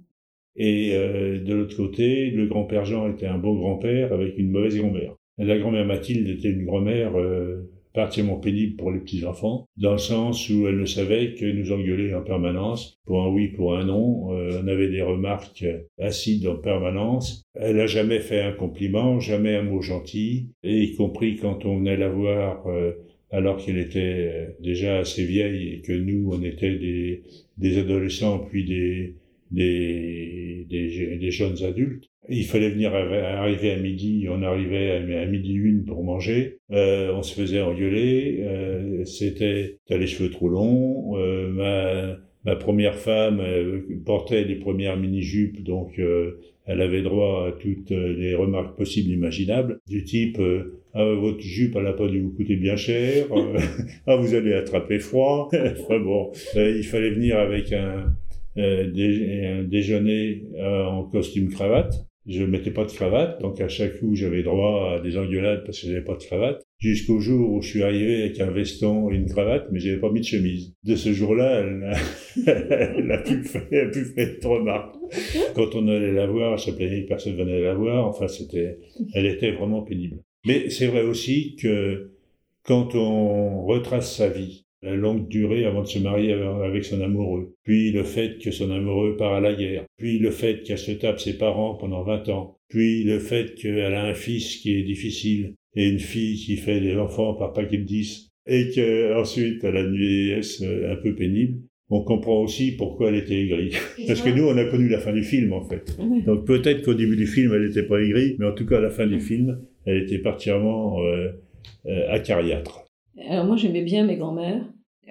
Et euh, de l'autre côté, le grand-père Jean était un bon grand-père avec une mauvaise grand-mère. La grand-mère Mathilde était une grand-mère euh, particulièrement pénible pour les petits-enfants, dans le sens où elle ne savait que nous engueuler en permanence, pour un oui, pour un non. Euh, on avait des remarques acides en permanence. Elle n'a jamais fait un compliment, jamais un mot gentil, et y compris quand on venait la voir euh, alors qu'elle était euh, déjà assez vieille et que nous, on était des, des adolescents puis des, des, des, des jeunes adultes. Il fallait venir arriver à midi, on arrivait à, midi une pour manger. Euh, on se faisait engueuler. Euh, C'était t'as les cheveux trop longs. Euh, ma, ma première femme euh, portait les premières mini jupes, donc euh, elle avait droit à toutes les remarques possibles imaginables, du type ah, votre jupe elle a pas dû vous coûter bien cher. ah vous allez attraper froid. enfin bon, il fallait venir avec un un déjeuner en costume cravate je mettais pas de cravate, donc à chaque coup j'avais droit à des engueulades parce que j'avais pas de cravate. Jusqu'au jour où je suis arrivé avec un veston et une cravate, mais j'avais pas mis de chemise. De ce jour-là, elle, elle, a pu faire, elle pu faire. Quand on allait la voir, plaignait que personne venait la voir. Enfin, c'était, elle était vraiment pénible. Mais c'est vrai aussi que quand on retrace sa vie, la longue durée avant de se marier avec son amoureux, puis le fait que son amoureux part à la guerre, puis le fait qu'elle se tape ses parents pendant 20 ans, puis le fait qu'elle a un fils qui est difficile et une fille qui fait des enfants par paquet de 10, et qu'ensuite elle a une vieillesse un peu pénible, on comprend aussi pourquoi elle était aigrie. Parce que nous, on a connu la fin du film, en fait. Donc peut-être qu'au début du film, elle n'était pas aigrie, mais en tout cas, à la fin du film, elle était particulièrement euh, euh, acariâtre. Alors moi j'aimais bien mes grands-mères.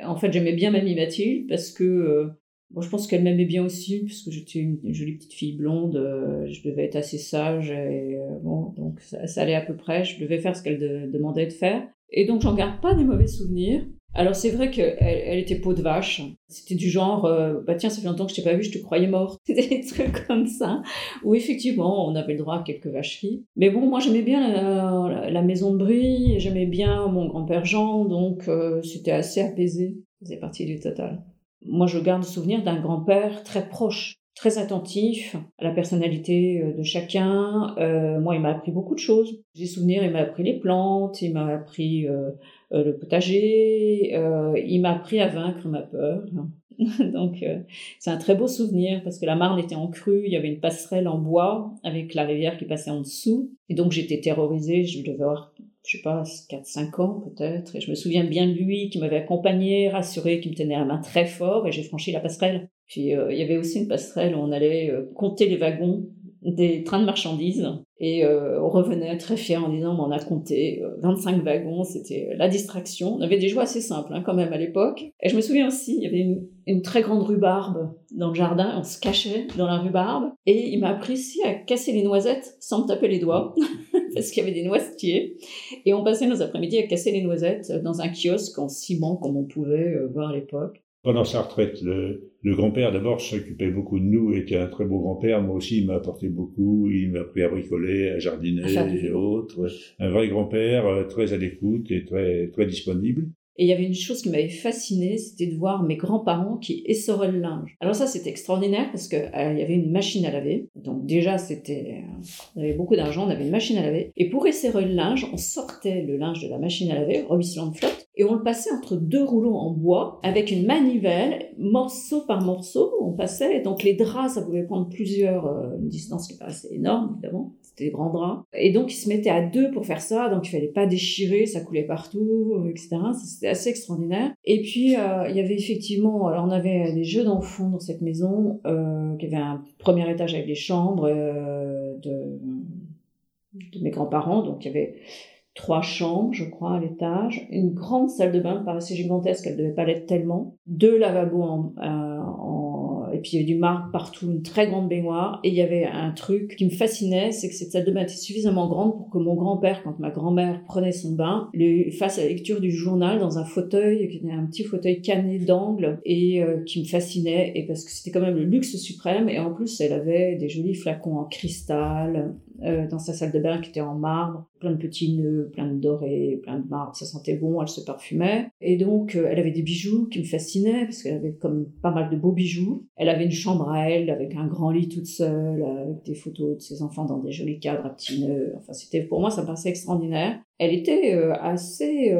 En fait j'aimais bien Mamie Mathilde parce que euh, bon, je pense qu'elle m'aimait bien aussi parce que j'étais une, jolie petite fille blonde. Euh, je devais être assez sage et euh, bon donc ça, ça, allait à peu près. Je devais faire ce qu'elle demandait de faire. Et donc j'en garde pas des mauvais souvenirs. Alors c'est vrai qu'elle elle était peau de vache. C'était du genre, euh, bah tiens, ça fait longtemps que je t'ai pas vu, je te croyais morte. C'était des trucs comme ça, où effectivement on avait le droit à quelques vacheries. Mais bon, moi j'aimais bien la, maison de Brie, j'aimais bien mon grand-père Jean, donc euh, c'était assez apaisé. Ça faisait partie du total. Moi je garde le souvenir d'un grand-père très proche très attentif à la personnalité euh, de chacun. Moi, il m'a appris beaucoup de choses. J'ai souvenir, il m'a appris les plantes, il m'a appris le potager, il m'a appris à vaincre ma peur. Donc, c'est un très beau souvenir parce que la Marne était en crue, il y avait une passerelle en bois avec la rivière qui passait en dessous. Et donc, j'étais terrorisée, je devais avoir je sais pas, 4-5 ans peut-être, et je me souviens bien de lui qui m'avait accompagné, rassuré, qui me tenait la main très fort, et j'ai franchi la passerelle. Puis euh, il y avait aussi une passerelle où on allait euh, compter les wagons des trains de marchandises, et euh, on revenait très fiers en disant on a compté 25 wagons, c'était la distraction. On avait des joies assez simples hein, quand même à l'époque. Et je me souviens aussi, il y avait une, très grande rhubarbe dans le jardin, on se cachait dans la rhubarbe, et il m'a appris aussi à casser les noisettes sans me taper les doigts. parce qu'il y avait des noisetiers. Et on passait nos après-midi à casser les noisettes dans un kiosque en ciment, comme on pouvait euh, voir à l'époque. Pendant sa retraite, le, grand-père d'abord s'occupait beaucoup de nous, était un très beau grand-père. Moi aussi, il m'a apporté beaucoup. Il m'a appris à bricoler, à jardiner et autres. Un vrai grand-père, euh, très à l'écoute et très, très disponible. Et il y avait une chose qui m'avait fascinée, c'était de voir mes grands-parents qui essoraient le linge. Alors ça, c'était extraordinaire parce qu'il euh, y avait une machine à laver. Donc déjà, c'était, euh, on avait beaucoup d'argent, on avait une machine à laver. Et pour essorer le linge, on sortait le linge de la machine à laver, ruisselant de flotte, et on le passait entre deux rouleaux en bois avec une manivelle, morceau par morceau, on passait. Donc les draps, ça pouvait prendre plusieurs, euh, une distance qui paraissait énorme, évidemment. C'était des grands draps. Et donc ils se mettaient à deux pour faire ça, donc il fallait pas déchirer, ça coulait partout, etc. C'était assez extraordinaire. Et puis, euh, il y avait effectivement, alors on avait des jeux d'enfants dans cette maison, euh, qui avait un premier étage avec des chambres euh, de, de mes grands-parents, donc il y avait trois chambres, je crois, à l'étage, une grande salle de bain, paraissait gigantesque, elle devait pas l'être tellement, deux lavabos en, en Et puis il y avait du marbre partout, une très grande baignoire. Et il y avait un truc qui me fascinait, c'est que cette salle de bain était suffisamment grande pour que mon grand-père, quand ma grand-mère prenait son bain, lui fasse la lecture du journal dans un fauteuil, qui était un petit fauteuil canné d'angle, et euh, qui me fascinait. Et parce que c'était quand même le luxe suprême. Et en plus, elle avait des jolis flacons en cristal, euh, dans sa salle de bain qui était en marbre, plein de petits nœuds, plein de dorés, plein de marbre, ça sentait bon, elle se parfumait. Et donc, euh, elle avait des bijoux qui me fascinaient, parce qu'elle avait comme pas mal de beaux bijoux. Elle avait une chambre à elle, avec un grand lit toute seule, avec des photos de ses enfants dans des jolis cadres à petits nœuds. Enfin, c'était, pour moi, ça me paraissait extraordinaire. Elle était euh, assez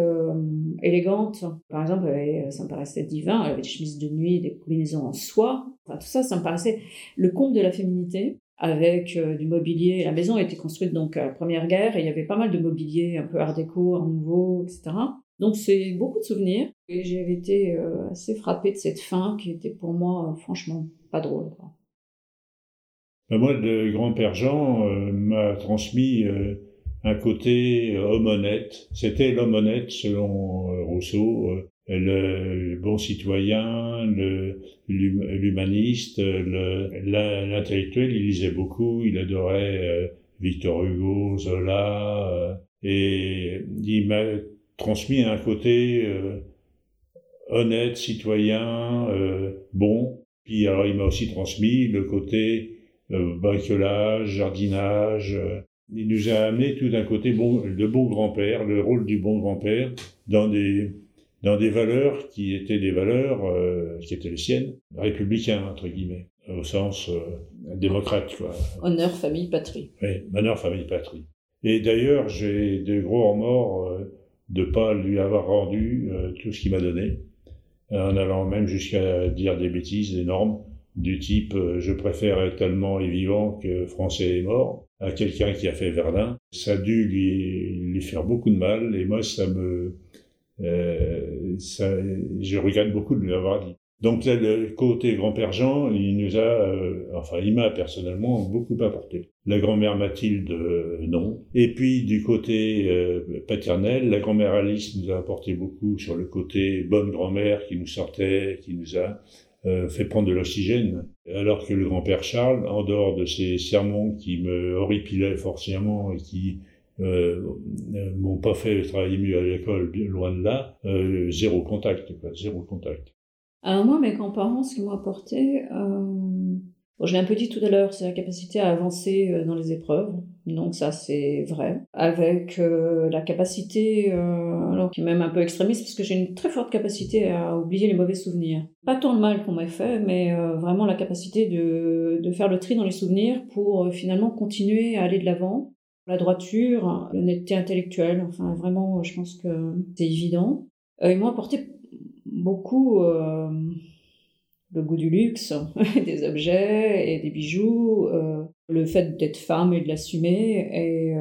élégante. Par exemple, ça me paraissait divin. Elle avait des chemises de nuit, des combinaisons en soie. Enfin, tout ça, ça me paraissait le comble de la féminité avec euh, du mobilier. La maison a été construite donc à la Première Guerre et il y avait pas mal de mobilier un peu art déco, art nouveau, etc. Donc c'est beaucoup de souvenirs et j'ai été euh, assez frappée de cette fin qui était pour moi euh, franchement pas drôle. Ben, moi, le grand-père Jean m'a transmis un côté homme honnête. C'était l'homme honnête selon Rousseau le bon citoyen, l'humaniste, l'intellectuel, il lisait beaucoup, il adorait euh, Victor Hugo, Zola, euh, et il m'a transmis un côté euh, honnête, citoyen, bon. Puis alors il m'a aussi transmis le côté bricolage, jardinage. il nous a amené tout d'un côté bon, de bon grand-père, le rôle du bon grand-père dans des dans des valeurs qui étaient des valeurs euh, qui étaient les siennes, républicains, entre guillemets, au sens euh, démocrate. Quoi. Honneur, famille, patrie. Oui, honneur, famille, patrie. Et d'ailleurs, j'ai de gros remords euh, de pas lui avoir rendu euh, tout ce qu'il m'a donné, en allant même jusqu'à dire des bêtises énormes, du type je préfère être allemand et vivant que français et mort à quelqu'un qui a fait Verdun. Ça a dû lui, lui faire beaucoup de mal, et moi, ça me euh, ça, je regrette beaucoup de lui avoir dit. Donc là, le côté grand-père Jean, il nous a, euh, enfin, il m'a personnellement beaucoup apporté. La grand-mère Mathilde, euh, non. Et puis du côté euh, paternel, la grand-mère Alice nous a apporté beaucoup sur le côté bonne grand-mère qui nous sortait, qui nous a fait prendre de l'oxygène. Alors que le grand-père Charles, en dehors de ses sermons qui me horripilaient forcément et qui euh, m'ont pas fait travailler mieux à l'école, loin de là, euh, zéro contact, zéro contact. Alors moi, mes grands-parents, ce qu'ils m'ont apporté, euh, je l'ai un peu dit tout à l'heure, c'est la capacité à avancer euh, dans les épreuves. Donc ça, c'est vrai. Avec euh, la capacité, euh, alors qui est même un peu extrémiste, parce que j'ai une très forte capacité à oublier les mauvais souvenirs. Pas tant le mal qu'on m'a fait, mais vraiment la capacité de faire le tri dans les souvenirs pour finalement continuer à aller de l'avant la droiture, l'honnêteté intellectuelle. Enfin, vraiment, je pense que c'est évident. Euh, ils m'ont apporté beaucoup euh, le goût du luxe, des objets et des bijoux, euh, le fait d'être femme et de l'assumer. Et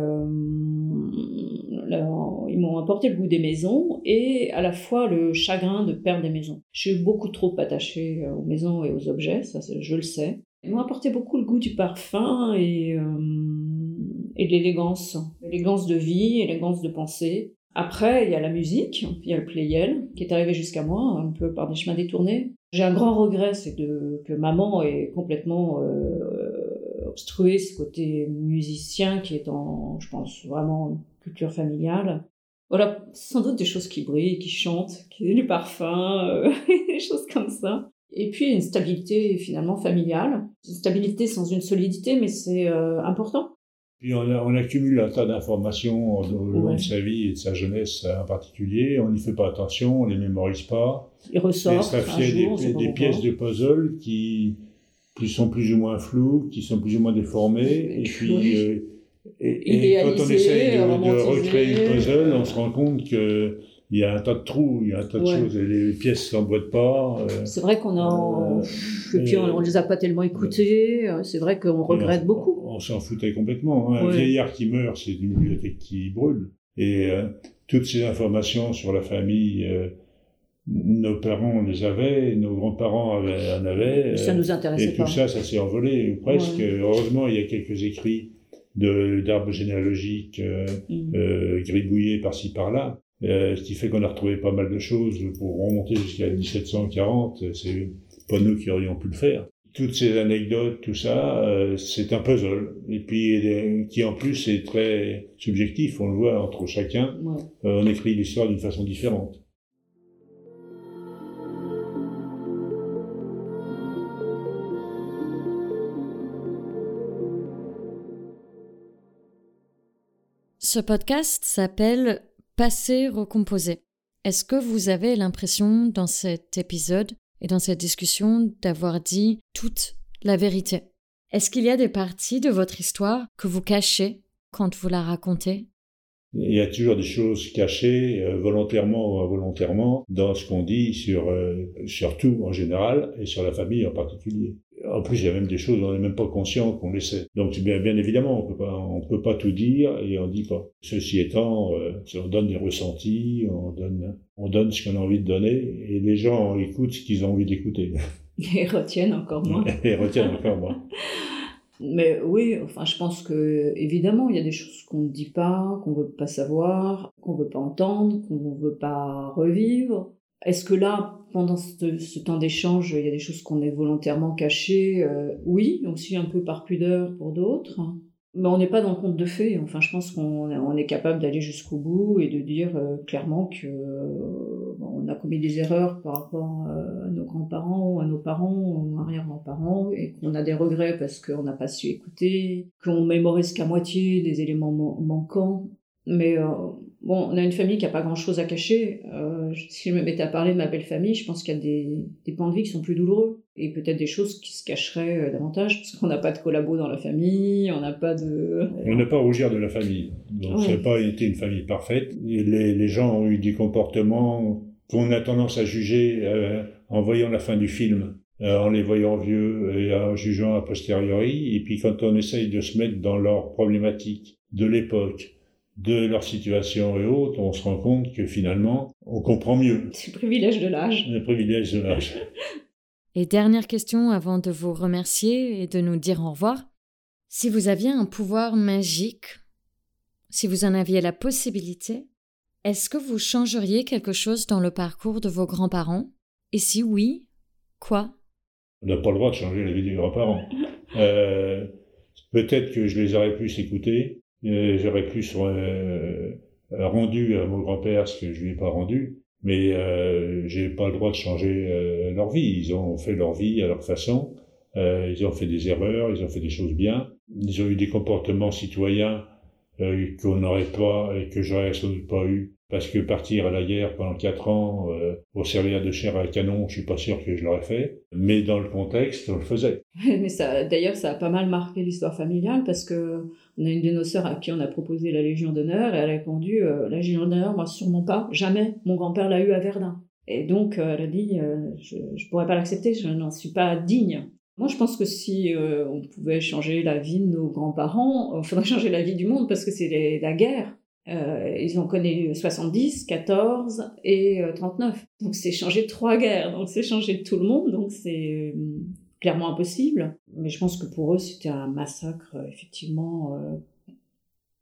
ils m'ont apporté le goût des maisons et à la fois le chagrin de perdre des maisons. Je suis beaucoup trop attachée aux maisons et aux objets, ça je le sais. Ils m'ont apporté beaucoup le goût du parfum et et de l'élégance, l'élégance de vie, l'élégance de pensée. Après, il y a la musique, il y a le playel qui est arrivé jusqu'à moi, un peu par des chemins détournés. J'ai un grand regret, c'est que maman ait complètement euh, obstrué ce côté musicien qui est en, je pense, vraiment culture familiale. Voilà, sans doute des choses qui brillent, qui chantent, qui du parfum, euh, des choses comme ça. Et puis une stabilité finalement familiale, une stabilité sans une solidité, mais c'est euh, important. Puis on, on, accumule un tas d'informations au long de sa vie et de sa jeunesse en particulier. On n'y fait pas attention, on les mémorise pas. Il ressort. Et ça fait des, des pièces de puzzle qui, qui sont plus ou moins floues, qui sont plus ou moins déformées. Et, puis, euh, et, et, quand on essaye de, de, recréer le puzzle, on se rend compte que il y a un tas de trous, il y a un tas de choses, et les pièces s'emboîtent pas. Euh, c'est vrai qu'on a, euh, et puis on, on, les a pas tellement écoutées. C'est vrai qu'on regrette beaucoup. On, s'en foutait complètement. Hein. Un vieillard qui meurt, c'est une bibliothèque qui brûle. Et euh, toutes ces informations sur la famille, nos parents les avaient, nos grands-parents en avaient. Ça nous intéressait et pas. Tout ça, ça s'est envolé presque. Heureusement, il y a quelques écrits d'arbres généalogiques mm. gribouillés par-ci par-là. Euh, ce qui fait qu'on a retrouvé pas mal de choses pour remonter jusqu'à 1740. C'est pas nous qui aurions pu le faire. Toutes ces anecdotes, tout ça, euh, c'est un puzzle. Et puis, qui en plus est très subjectif, on le voit entre chacun. Euh, on écrit l'histoire d'une façon différente. Ce podcast s'appelle Passé recomposé. Est-ce que vous avez l'impression dans cet épisode et dans cette discussion d'avoir dit toute la vérité. Est-ce qu'il y a des parties de votre histoire que vous cachez quand vous la racontez? Il y a toujours des choses cachées, euh, volontairement ou involontairement, dans ce qu'on dit sur, euh, sur tout en général et sur la famille en particulier. En plus, il y a même des choses dont on n'est même pas conscient qu'on les sait. Donc, bien, bien évidemment, on peut pas, on peut pas tout dire et on dit pas. Ceci étant, euh, on donne des ressentis, on donne, on donne ce qu'on a envie de donner et les gens écoutent ce qu'ils ont envie d'écouter. Et retiennent encore moins. et retiennent encore moins. Mais oui, enfin, je pense que évidemment, il y a des choses qu'on ne dit pas, qu'on veut pas savoir, qu'on veut pas entendre, qu'on veut pas revivre. Est-ce que là, pendant ce, temps d'échange, il y a des choses qu'on est volontairement cachées euh, Oui, aussi un peu par pudeur pour d'autres. Mais on n'est pas dans le conte de fées. Enfin, je pense qu'on est capable d'aller jusqu'au bout et de dire euh, clairement que euh, on a commis des erreurs par rapport à nos grands-parents ou à nos parents ou arrière-grands-parents et qu'on a des regrets parce qu'on n'a pas su écouter, qu'on mémorise qu'à moitié des éléments manquants. Mais Bon, on a une famille qui n'a pas grand-chose à cacher. Euh, si je me mettais à parler de ma belle famille, je pense qu'il y a des, des pans de vie qui sont plus douloureux. Et peut-être des choses qui se cacheraient euh, davantage, parce qu'on n'a pas de collabo dans la famille, on n'a pas de... On n'a pas à rougir de la famille. Donc ça n'a pas été une famille parfaite. Les, les, gens ont eu des comportements qu'on a tendance à juger euh, en voyant la fin du film. en les voyant vieux et en jugeant a posteriori, et puis quand on essaye de se mettre dans leurs problématiques de l'époque, de leur situation et autres, on se rend compte que finalement, on comprend mieux. C'est le privilège de l'âge. Le privilège de l'âge. Et dernière question avant de vous remercier et de nous dire au revoir. Si vous aviez un pouvoir magique, si vous en aviez la possibilité, est-ce que vous changeriez quelque chose dans le parcours de vos grands-parents? Et si oui, quoi? On n'a pas le droit de changer la vie des grands-parents. Euh, peut-être que je les aurais pu écouter, J'aurais plus euh, rendu à mon grand-père ce que je lui ai pas rendu, mais euh, j'ai pas le droit de changer euh, leur vie. Ils ont fait leur vie à leur façon. Euh, ils ont fait des erreurs, ils ont fait des choses bien. Ils ont eu des comportements citoyens qu'on n'aurait pas et que j'aurais sans doute pas eu. Parce que partir à la guerre pendant quatre ans euh, pour servir de chair à canon, je suis pas sûr que je l'aurais fait. Mais dans le contexte, on le faisait. Mais ça, d'ailleurs, ça a pas mal marqué l'histoire familiale parce que on a une de nos sœurs à qui on a proposé la Légion d'honneur et elle a répondu euh, la Légion d'honneur, moi sûrement pas, jamais. Mon grand-père l'a eu à Verdun. Et donc euh, elle a dit euh, je, je pourrais pas l'accepter, je n'en suis pas digne. Moi, je pense que si on pouvait changer la vie de nos grands-parents, il faudrait changer la vie du monde parce que c'est la guerre. Euh, ils ont connu 70, 14 et 39. Donc c'est changer trois guerres, donc c'est changer tout le monde, donc c'est clairement impossible. Mais je pense que pour eux, c'était un massacre effectivement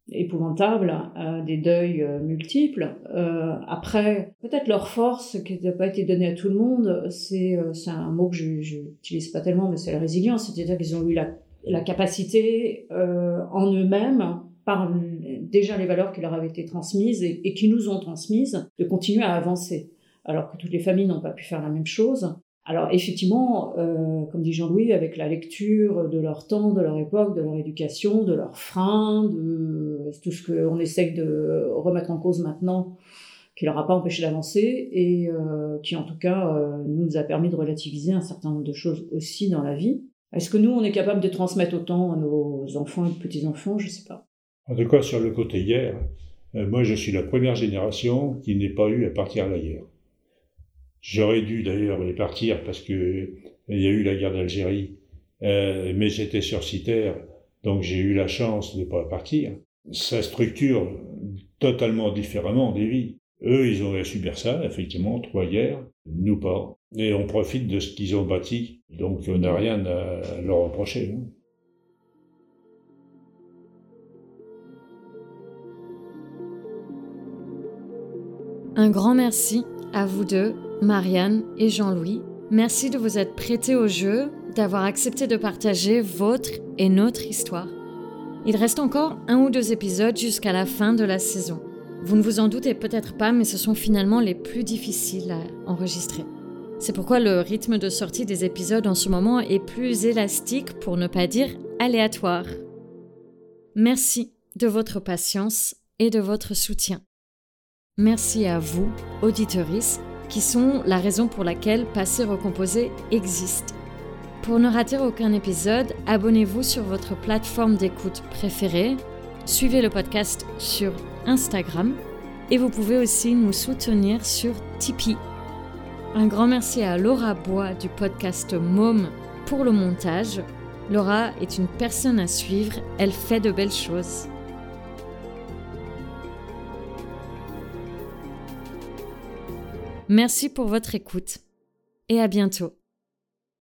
euh, épouvantable, euh, des deuils euh, multiples. Euh, après, peut-être leur force qui n'a pas été donnée à tout le monde, c'est un mot que je n'utilise pas tellement, mais c'est la résilience. C'est-à-dire qu'ils ont eu la, la capacité en eux-mêmes par déjà les valeurs qui leur avaient été transmises et, qui nous ont transmises, de continuer à avancer. Alors que toutes les familles n'ont pas pu faire la même chose. Alors effectivement, comme dit Jean-Louis, avec la lecture de leur temps, de leur époque, de leur éducation, de leurs freins, de tout ce qu'on essaie de remettre en cause maintenant, qui leur a pas empêché d'avancer et euh, qui en tout cas euh, nous a permis de relativiser un certain nombre de choses aussi dans la vie. Est-ce que nous, on est capable de transmettre autant à nos enfants et petits-enfants? Je sais pas. En tout cas, sur le côté hier, moi je suis la première génération qui n'ait pas eu à partir à la guerre. J'aurais dû d'ailleurs les partir parce que il y a eu la guerre d'Algérie, euh, mais j'étais sur Citer, donc j'ai eu la chance de ne pas partir. Ça structure totalement différemment des vies. Eux, ils auraient subir ça, effectivement, trois guerres, nous pas. Et on profite de ce qu'ils ont bâti, donc on n'a rien à leur reprocher. Hein. Un grand merci à vous deux Marianne et Jean-Louis. Merci de vous être prêtés au jeu, d'avoir accepté de partager votre et notre histoire. Il reste encore un ou deux épisodes jusqu'à la fin de la saison. Vous ne vous en doutez peut-être pas, mais ce sont finalement les plus difficiles à enregistrer. C'est pourquoi le rythme de sortie des épisodes en ce moment est plus élastique, pour ne pas dire aléatoire. Merci de votre patience et de votre soutien. Merci à vous, auditoris, qui sont la raison pour laquelle Passer Recomposé existe. Pour ne rater aucun épisode, abonnez-vous sur votre plateforme d'écoute préférée, suivez le podcast sur Instagram et vous pouvez aussi nous soutenir sur Tipeee. Un grand merci à Laura Bois du podcast Mom pour le montage. Laura est une personne à suivre, elle fait de belles choses. Merci pour votre écoute et à bientôt.